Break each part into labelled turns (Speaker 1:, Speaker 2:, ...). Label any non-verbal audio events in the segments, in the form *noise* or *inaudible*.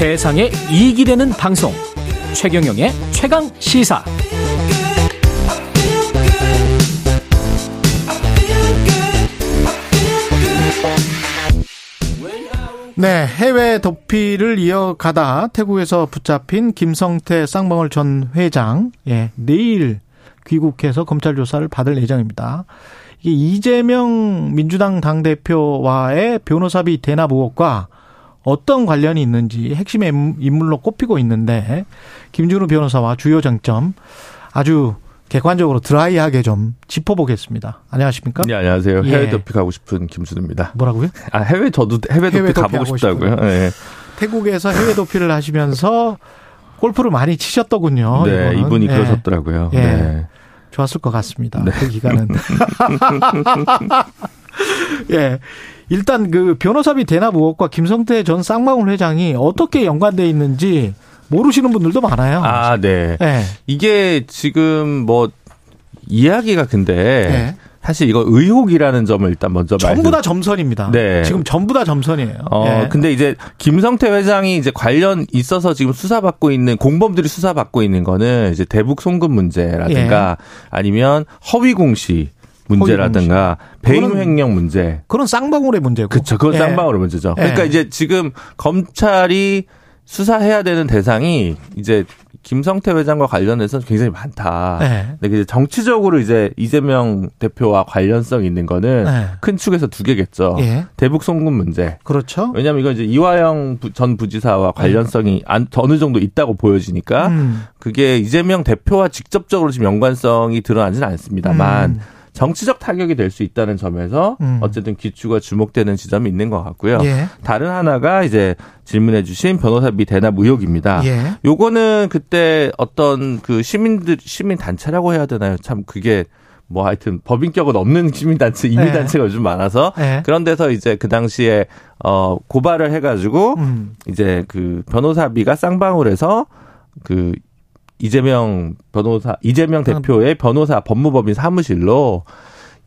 Speaker 1: 세상에 이익이 되는 방송 최경영의 최강 시사
Speaker 2: 네, 해외 도피를 이어가다 태국에서 붙잡힌 김성태 쌍방울 전 회장, 예, 내일 귀국해서 검찰 조사를 받을 예정입니다. 이게 이재명 민주당 당대표와의 변호사비 대납 의혹과 어떤 관련이 있는지 핵심의 인물로 꼽히고 있는데 김준우 변호사와 주요 쟁점 아주 객관적으로 드라이하게 좀 짚어보겠습니다. 안녕하십니까?
Speaker 3: 네, 안녕하세요. 해외 예. 도피 가고 싶은 김준우입니다.
Speaker 2: 뭐라고요?
Speaker 3: 아, 해외 저도 해외 도피, 해외 도피 가보고 싶다고요. 네.
Speaker 2: 태국에서 해외 도피를 하시면서 골프를 많이 치셨더군요.
Speaker 3: 네, 이거는. 이분이 예. 그러셨더라고요.
Speaker 2: 예. 네. 좋았을 것 같습니다. 네. 그 기간은. *laughs* *laughs* 예. 일단 그 변호사비 대납 의혹과 김성태 전 쌍방울 회장이 어떻게 연관돼 있는지 모르시는 분들도 많아요.
Speaker 3: 아, 네. 네. 이게 지금 뭐 이야기가 근데 네. 사실 이거 의혹이라는 점을 일단 먼저
Speaker 2: 전부 말씀... 다 점선입니다. 네. 지금 전부 다 점선이에요.
Speaker 3: 어, 네. 근데 이제 김성태 회장이 이제 관련 있어서 지금 수사받고 있는 공범들이 수사받고 있는 거는 이제 대북 송금 문제라든가 예. 아니면 허위 공시 문제라든가 배임 횡령 문제.
Speaker 2: 그런 쌍방울의 문제고.
Speaker 3: 그렇죠. 그건 예. 쌍방울의 문제죠. 그러니까 예. 이제 지금 검찰이 수사해야 되는 대상이 이제 김성태 회장과 관련해서 굉장히 많다. 네. 근데 이제 정치적으로 이제 이재명 대표와 관련성 있는 거는 네. 큰 축에서 두 개겠죠. 예. 대북 송금 문제.
Speaker 2: 그렇죠.
Speaker 3: 왜냐하면 이건 이제 이화영 전 부지사와 관련성이 안, 어느 정도 있다고 보여지니까 음. 그게 이재명 대표와 직접적으로 지금 연관성이 드러나지는 않습니다만. 음. 정치적 타격이 될 수 있다는 점에서 음. 어쨌든 기추가 주목되는 지점이 있는 것 같고요. 예. 다른 하나가 이제 질문해 주신 변호사비 대납 의혹입니다. 예. 요거는 그때 어떤 그 시민들 시민 단체라고 해야 되나요? 참 그게 뭐 하여튼 법인격은 없는 *laughs* 시민단체, 이민단체가 예. 요즘 많아서 예. 그런 데서 이제 그 당시에 어 고발을 해가지고 음. 이제 그 변호사비가 쌍방울에서 그 이재명 변호사, 이재명 대표의 변호사 법무법인 사무실로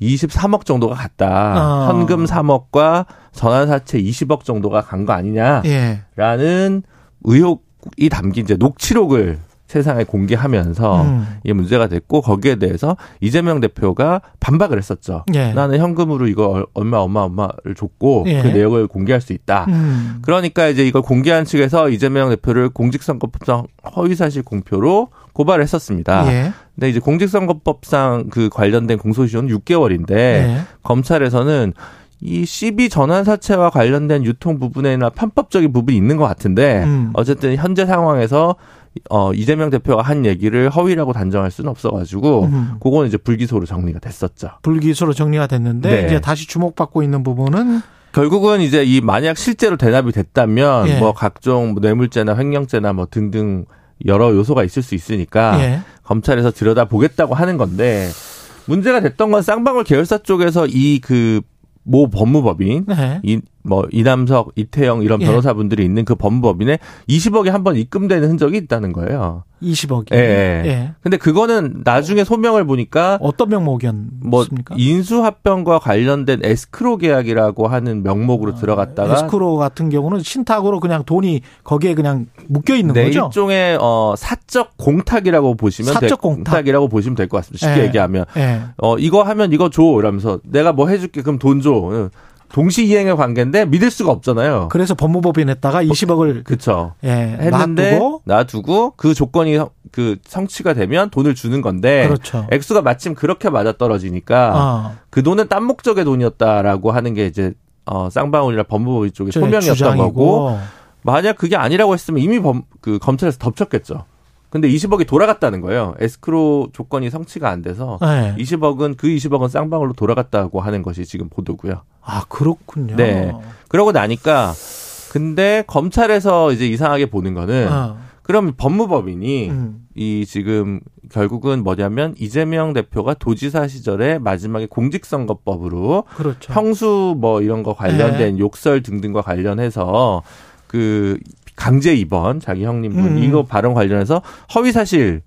Speaker 3: 23억 정도가 갔다. 어. 현금 3억과 전환사채 20억 정도가 간 거 아니냐라는 예. 의혹이 담긴 이제 녹취록을 세상에 공개하면서 음. 이게 문제가 됐고 거기에 대해서 이재명 대표가 반박을 했었죠. 예. 나는 현금으로 이거 얼마 얼마 얼마를 줬고 예. 그 내역을 공개할 수 있다. 음. 그러니까 이제 이걸 공개한 측에서 이재명 대표를 공직선거법상 허위사실 공표로 고발을 했었습니다. 예. 근데 이제 공직선거법상 그 관련된 공소시효는 6개월인데 예. 검찰에서는 이 CB 전환 사채와 관련된 유통 부분에나 편법적인 부분이 있는 것 같은데 음. 어쨌든 현재 상황에서 어, 이재명 대표가 한 얘기를 허위라고 단정할 수는 없어가지고, 음. 그거는 이제 불기소로 정리가 됐었죠.
Speaker 2: 불기소로 정리가 됐는데, 네. 이제 다시 주목받고 있는 부분은
Speaker 3: 결국은 이제 이 만약 실제로 대납이 됐다면, 예. 뭐 각종 뭐 뇌물죄나 횡령죄나 뭐 등등 여러 요소가 있을 수 있으니까, 예. 검찰에서 들여다 보겠다고 하는 건데, 문제가 됐던 건 쌍방울 계열사 쪽에서 이 그 모 법무법인 네. 이 뭐 이남석, 이태영 이런 예. 변호사분들이 있는 그 법무법인에 20억이 한 번 입금되는 흔적이 있다는 거예요.
Speaker 2: 20억이.
Speaker 3: 예. 예. 근데 그거는 나중에 소명을 보니까
Speaker 2: 어떤 명목이었습니까? 뭐
Speaker 3: 인수합병과 관련된 에스크로 계약이라고 하는 명목으로 아, 들어갔다가
Speaker 2: 에스크로 같은 경우는 신탁으로 그냥 돈이 거기에 그냥 묶여 있는
Speaker 3: 네,
Speaker 2: 거죠.
Speaker 3: 일종의 어 사적 공탁이라고 보시면
Speaker 2: 사적 공탁.
Speaker 3: 이라고 보시면 될 것 같습니다. 쉽게 예. 얘기하면 예. 어 이거 하면 이거 줘 이러면서 내가 뭐 해줄게 그럼 돈 줘. 동시 이행의 관계인데 믿을 수가 없잖아요.
Speaker 2: 그래서 법무법인에다가 20억을
Speaker 3: 그쵸 예, 했는데 놔두고, 놔두고 그 조건이 그 성취가 되면 돈을 주는 건데 그렇죠. 액수가 마침 그렇게 맞아 떨어지니까 어. 그 돈은 딴 목적의 돈이었다라고 하는 게 이제 어 쌍방울이나 법무법인 쪽의 소명이었던. 거고 만약 그게 아니라고 했으면 이미 범, 그 검찰에서 덮쳤겠죠. 근데 20억이 돌아갔다는 거예요. 에스크로 조건이 성취가 안 돼서 네. 20억은 그 20억은 쌍방울로 돌아갔다고 하는 것이 지금 보도고요.
Speaker 2: 아 그렇군요.
Speaker 3: 네. 그러고 나니까 근데 검찰에서 이제 이상하게 보는 거는 어. 그럼 법무법인이 음. 이 지금 결국은 뭐냐면 이재명 대표가 도지사 시절에 마지막에 공직선거법으로 그렇죠. 형수 뭐 이런 거 관련된 네. 욕설 등등과 관련해서 그 강제 입원 자기 형님분 음. 이거 발언 관련해서 허위 사실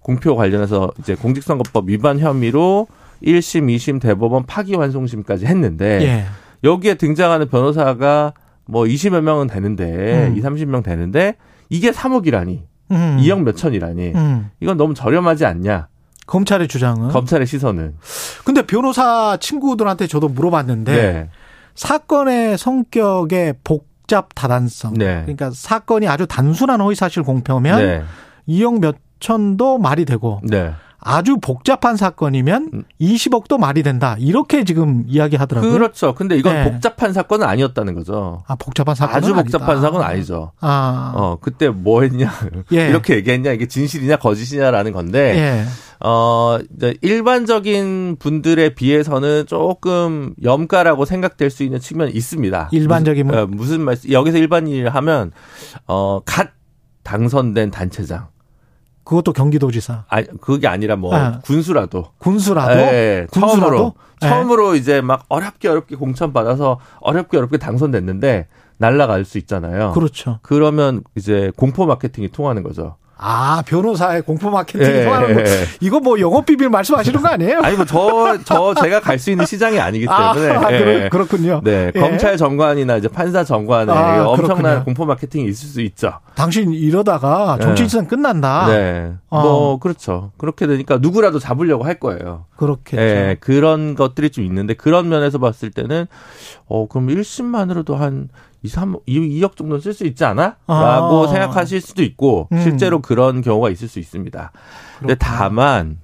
Speaker 3: 공표 관련해서 이제 공직선거법 위반 혐의로 1심, 2심 대법원 파기환송심까지 했는데 예. 여기에 등장하는 변호사가 뭐 20여 명은 되는데 음. 2, 30명 되는데 이게 3억이라니. 음. 2억 몇천이라니. 음. 이건 너무 저렴하지 않냐.
Speaker 2: 검찰의 주장은
Speaker 3: 검찰의 시선은.
Speaker 2: 근데 변호사 친구들한테 저도 물어봤는데 네. 사건의 성격의 복 잡 다단성. 네. 그러니까 사건이 아주 단순한 허위사실 공표면 네. 2억 몇천도 말이 되고 네. 아주 복잡한 사건이면 20억도 음. 말이 된다. 이렇게 지금 이야기하더라고요.
Speaker 3: 그렇죠. 근데 이건 네. 복잡한 사건은 아니었다는 거죠.
Speaker 2: 아, 복잡한 사건
Speaker 3: 아주 복잡한 아니다. 사건은 아니죠. 아. 어, 그때 뭐 했냐. 예. *laughs* 이렇게 얘기했냐. 이게 진실이냐 거짓이냐라는 건데 예. 어, 일반적인 분들에 비해서는 조금 염가라고 생각될 수 있는 측면이 있습니다.
Speaker 2: 일반적인
Speaker 3: 무슨, 어, 무슨 말씀 여기서 일반인을 하면 어, 갓 당선된 단체장
Speaker 2: 그것도 경기도지사.
Speaker 3: 아, 그게 아니라 뭐 네. 군수라도.
Speaker 2: 군수라도. 네,
Speaker 3: 군수라도? 처음으로 네. 처음으로 이제 막 어렵게 어렵게 공천 받아서 어렵게 어렵게 당선됐는데 날라갈 수 있잖아요.
Speaker 2: 그렇죠.
Speaker 3: 그러면 이제 공포 마케팅이 통하는 거죠.
Speaker 2: 아, 변호사의 공포 마케팅 예, 통하는 거. 예. 이거 뭐 영업 비밀 말씀하시는 거 아니에요?
Speaker 3: 아니, 뭐 저, 저 제가 갈 수 있는 시장이 아니기 아, 때문에.
Speaker 2: 아, 예. 그렇, 군요
Speaker 3: 네. 예. 검찰 정관이나 이제 판사 정관에 아, 엄청난 그렇군요. 공포 마케팅이 있을 수 있죠.
Speaker 2: 당신 이러다가 정치 인생 끝난다.
Speaker 3: 네. 어. 뭐, 그렇죠. 그렇게 되니까 누구라도 잡으려고 할 거예요.
Speaker 2: 그렇겠죠.
Speaker 3: 예. 그런 것들이 좀 있는데 그런 면에서 봤을 때는 어, 그럼 1심만으로도 한 2, 3, 2, 억 정도 쓸수 있지 않아? 라고 아. 생각하실 수도 있고, 음. 실제로 그런 경우가 있을 수 있습니다. 근데 다만,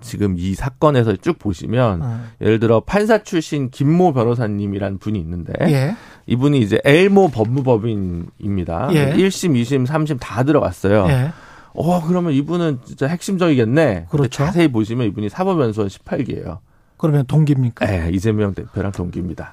Speaker 3: 지금 이 사건에서 쭉 보시면, 음. 예를 들어 판사 출신 김모 변호사님이란 분이 있는데, 예. 이분이 이제 엘모 법무법인입니다. 예. 1심, 2심, 3심 다 들어갔어요. 예. 어, 그러면 이분은 진짜 핵심적이겠네. 그렇죠. 자세히 보시면 이분이 사법연수원 18기예요.
Speaker 2: 그러면 동기입니까?
Speaker 3: 네, 이재명 대표랑 동기입니다.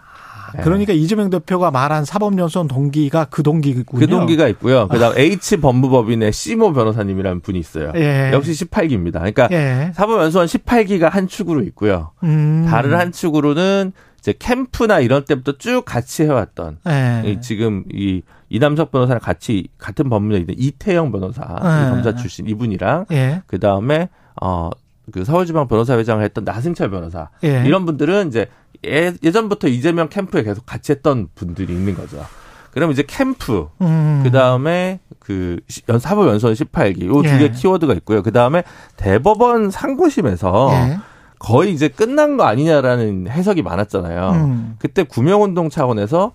Speaker 2: 네. 그러니까 이재명 대표가 말한 사법연수원 동기가 그 동기군요.
Speaker 3: 그 동기가 있고요. 그다음 아. H 법무법인의 시모 변호사님이라는 분이 있어요. 예. 역시 18기입니다. 그러니까 예. 사법연수원 18기가 한 축으로 있고요. 음. 다른 한 축으로는 이제 캠프나 이런 때부터 쭉 같이 해왔던 예. 지금 이 이남석 변호사랑 같이 같은 법무에 있는 이태영 변호사 예. 검사 출신 이분이랑 예. 그 다음에 어그 서울지방 변호사회장을 했던 나승철 변호사 예. 이런 분들은 이제 예, 예전부터 이재명 캠프에 계속 같이 했던 분들이 있는 거죠. 그러면 이제 캠프 음. 그 다음에 그 사법 연수원 18기 요 두개 예. 키워드가 있고요. 그 다음에 대법원 상고심에서 예. 거의 이제 끝난 거 아니냐라는 해석이 많았잖아요. 음. 그때 구명운동 차원에서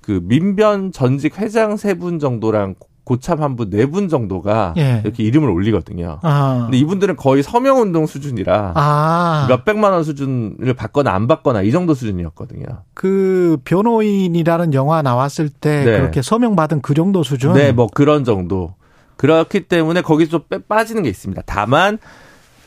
Speaker 3: 그 민변 전직 회장 세 분 정도랑 고참 한 분, 네 분 정도가 예. 이렇게 이름을 올리거든요. 아. 근데 이분들은 거의 서명운동 수준이라 아. 몇백만 원 수준을 받거나 안 받거나 이 정도 수준이었거든요.
Speaker 2: 그 변호인이라는 영화 나왔을 때 네. 그렇게 서명받은 그 정도 수준?
Speaker 3: 네, 뭐 그런 정도. 그렇기 때문에 거기서 좀 빠지는 게 있습니다. 다만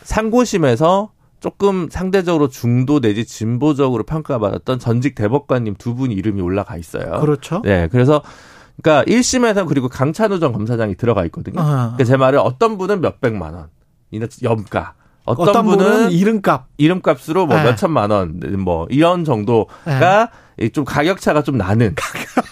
Speaker 3: 상고심에서 조금 상대적으로 중도 내지 진보적으로 평가받았던 전직 대법관님 두 분 이름이 올라가 있어요.
Speaker 2: 그렇죠.
Speaker 3: 네, 그래서 그러니까 1심에서 그리고 강찬우 전 검사장이 들어가 있거든요. 어. 그러니까 제 말은 어떤 분은 몇백만 원, 염가. 어떤, 어떤 분은, 분은,
Speaker 2: 이름값.
Speaker 3: 이름값으로 뭐 네. 몇천만 원, 뭐 이런 정도가 네. 좀 가격 차가 좀 나는.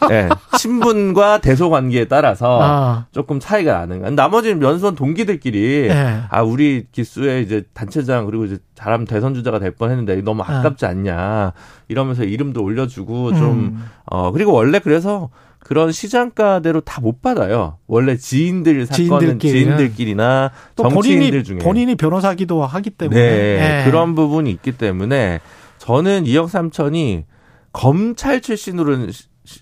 Speaker 3: 네. 신분과 대소 관계에 따라서 아. 조금 차이가 나는. 나머지는 면수원 동기들끼리 네. 아 우리 기수의 이제 단체장 그리고 이제 잘하면 대선 주자가 될 뻔했는데 너무 아깝지 않냐 이러면서 이름도 올려주고 좀 음. 어 그리고 원래 그래서 그런 시장가대로 다 못 받아요. 원래 지인들 사건은 지인들끼리나 정치인들 본인이, 중에
Speaker 2: 본인이 변호사기도 하기 때문에
Speaker 3: 네, 네. 그런 부분이 있기 때문에 저는 2억 3천이 검찰 출신으로는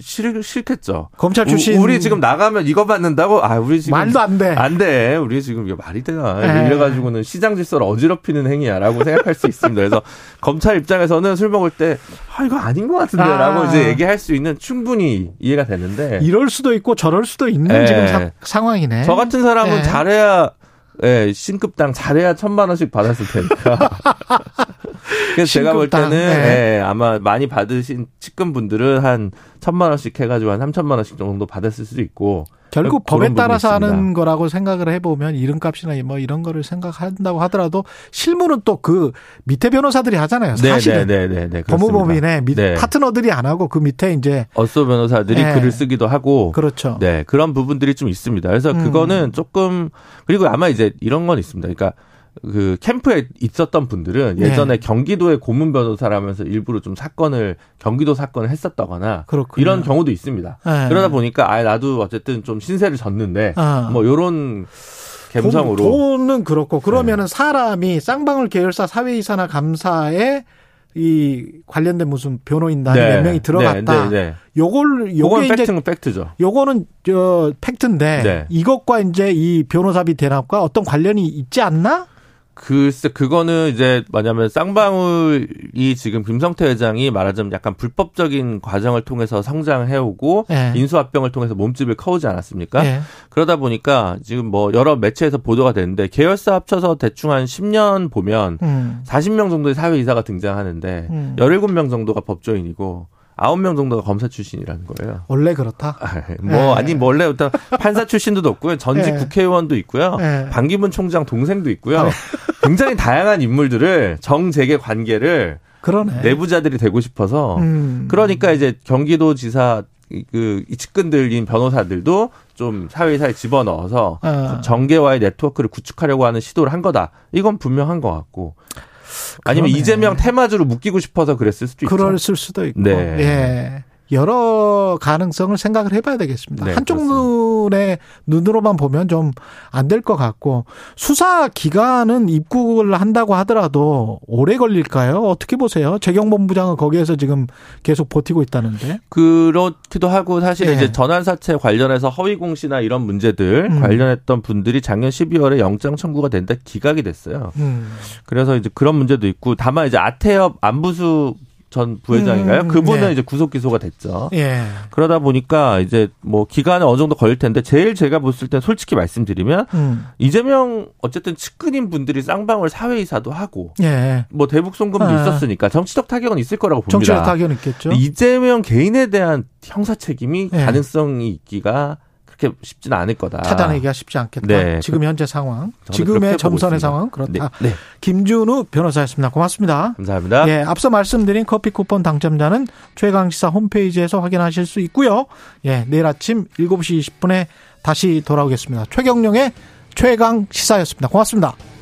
Speaker 3: 싫, 싫겠죠.
Speaker 2: 검찰 출신.
Speaker 3: 우 리 지금 나가면 이거 받는다고? 아, 우리 지금.
Speaker 2: 말도 안 돼.
Speaker 3: 안 돼. 우리 지금 이거 말이 되나. 네. 이래 가지고는 시장 질서를 어지럽히는 행위야라고 생각할 수 있습니다. 그래서 *laughs* 검찰 입장에서는 술 먹을 때, 아, 이거 아닌 것 같은데. 아. 라고 이제 얘기할 수 있는 충분히 이해가 되는데.
Speaker 2: 이럴 수도 있고 저럴 수도 있는 네. 지금 사, 상황이네.
Speaker 3: 저 같은 사람은 네. 잘해야 예, 신급당 잘해야 천만 원씩 받았을 테니까. *laughs* 그래서 제가 볼 때는 네. 예, 아마 많이 받으신 측근 분들은 한 천만 원씩 해가지고 한 삼천만 원씩 정도 받았을 수도 있고.
Speaker 2: 결국 법에 따라서 하는 거라고 생각을 해보면 이름값이나 뭐 이런 거를 생각한다고 하더라도 실무는 또 그 밑에 변호사들이 하잖아요. 네, 사실은 네, 네, 네, 법무법인의 밑 네. 파트너들이 안 하고 그 밑에 이제
Speaker 3: 어쏘 변호사들이 네. 글을 쓰기도 하고
Speaker 2: 그렇죠.
Speaker 3: 네 그런 부분들이 좀 있습니다. 그래서 음. 그거는 조금 그리고 아마 이제 이런 건 있습니다. 그러니까 그 캠프에 있었던 분들은 예전에 네. 경기도의 고문 변호사라면서 일부러 좀 사건을 경기도 사건을 했었다거나 그렇군요. 이런 경우도 있습니다. 네. 그러다 보니까 아 나도 어쨌든 좀 신세를 졌는데 아. 뭐 요런 감성으로
Speaker 2: 돈, 은 그렇고 그러면은 네. 사람이 쌍방울 계열사 사회이사나 감사에 이 관련된 무슨 변호인단이 네. 몇 명이 들어갔다. 네, 네, 네. 요걸
Speaker 3: 요게 팩트는 팩트죠.
Speaker 2: 요거는 저 팩트인데 네. 이것과 이제 이 변호사비 대납과 어떤 관련이 있지 않나?
Speaker 3: 글쎄 그거는 이제 뭐냐면 쌍방울이 지금 김성태 회장이 말하자면 약간 불법적인 과정을 통해서 성장해오고 네. 인수합병을 통해서 몸집을 커오지 않았습니까? 네. 그러다 보니까 지금 뭐 여러 매체에서 보도가 되는데 계열사 합쳐서 대충 한 10년 보면 음. 40명 정도의 사회이사가 등장하는데 음. 17명 정도가 법조인이고 아홉 명 정도가 검사 출신이라는 거예요.
Speaker 2: 원래 그렇다?
Speaker 3: 아, 뭐, 네. 아니, 뭐 원래 일단 판사 출신도 높고요. 전직 네. 국회의원도 있고요. 네. 반기문 총장 동생도 있고요. 네. *laughs* 굉장히 다양한 인물들을 정재계 관계를 그러네. 내부자들이 되고 싶어서 음. 그러니까 이제 경기도 지사 그 측근들인 변호사들도 좀 사회사에 집어넣어서 어. 정계와의 네트워크를 구축하려고 하는 시도를 한 거다. 이건 분명한 것 같고 아니면 그러네. 이재명 테마주로 묶이고 싶어서 그랬을 수도
Speaker 2: 있죠. 그럴 수도 있고. 네. 예. 여러 가능성을 생각을 해봐야 되겠습니다. 네, 한쪽 눈의 눈으로만 보면 좀 안 될 것 같고 수사 기간은 입국을 한다고 하더라도 오래 걸릴까요? 어떻게 보세요? 재경본부장은 거기에서 지금 계속 버티고 있다는데.
Speaker 3: 그렇기도 하고 사실 네. 이제 전환 사채 관련해서 허위 공시나 이런 문제들 음. 관련했던 분들이 작년 12월에 영장 청구가 된다 기각이 됐어요. 음. 그래서 이제 그런 문제도 있고 다만 이제 아태엽 안부수 전 부회장인가요? 음, 그분은 예. 이제 구속 기소가 됐죠. 예. 그러다 보니까 이제 뭐 기간은 어느 정도 걸릴 텐데 제일 제가 봤을 때 솔직히 말씀드리면 음. 이재명 어쨌든 측근인 분들이 쌍방울 사회이사도 하고 예. 뭐 대북 송금도 아. 있었으니까 정치적 타격은 있을 거라고 봅니다.
Speaker 2: 정치적 타격은 있겠죠.
Speaker 3: 이재명 개인에 대한 형사 책임이 예. 가능성이 있기가 그렇게 쉽지는 않을 거다.
Speaker 2: 차단하기가 쉽지 않겠다. 네. 지금 현재 상황, 지금의 점선의 상황 그렇다. 네. 네. 김준우 변호사였습니다. 고맙습니다.
Speaker 3: 감사합니다.
Speaker 2: 예, 앞서 말씀드린 커피 쿠폰 당첨자는 최강 시사 홈페이지에서 확인하실 수 있고요. 예, 내일 아침 7시 20분에 다시 돌아오겠습니다. 최경령의 최강 시사였습니다. 고맙습니다.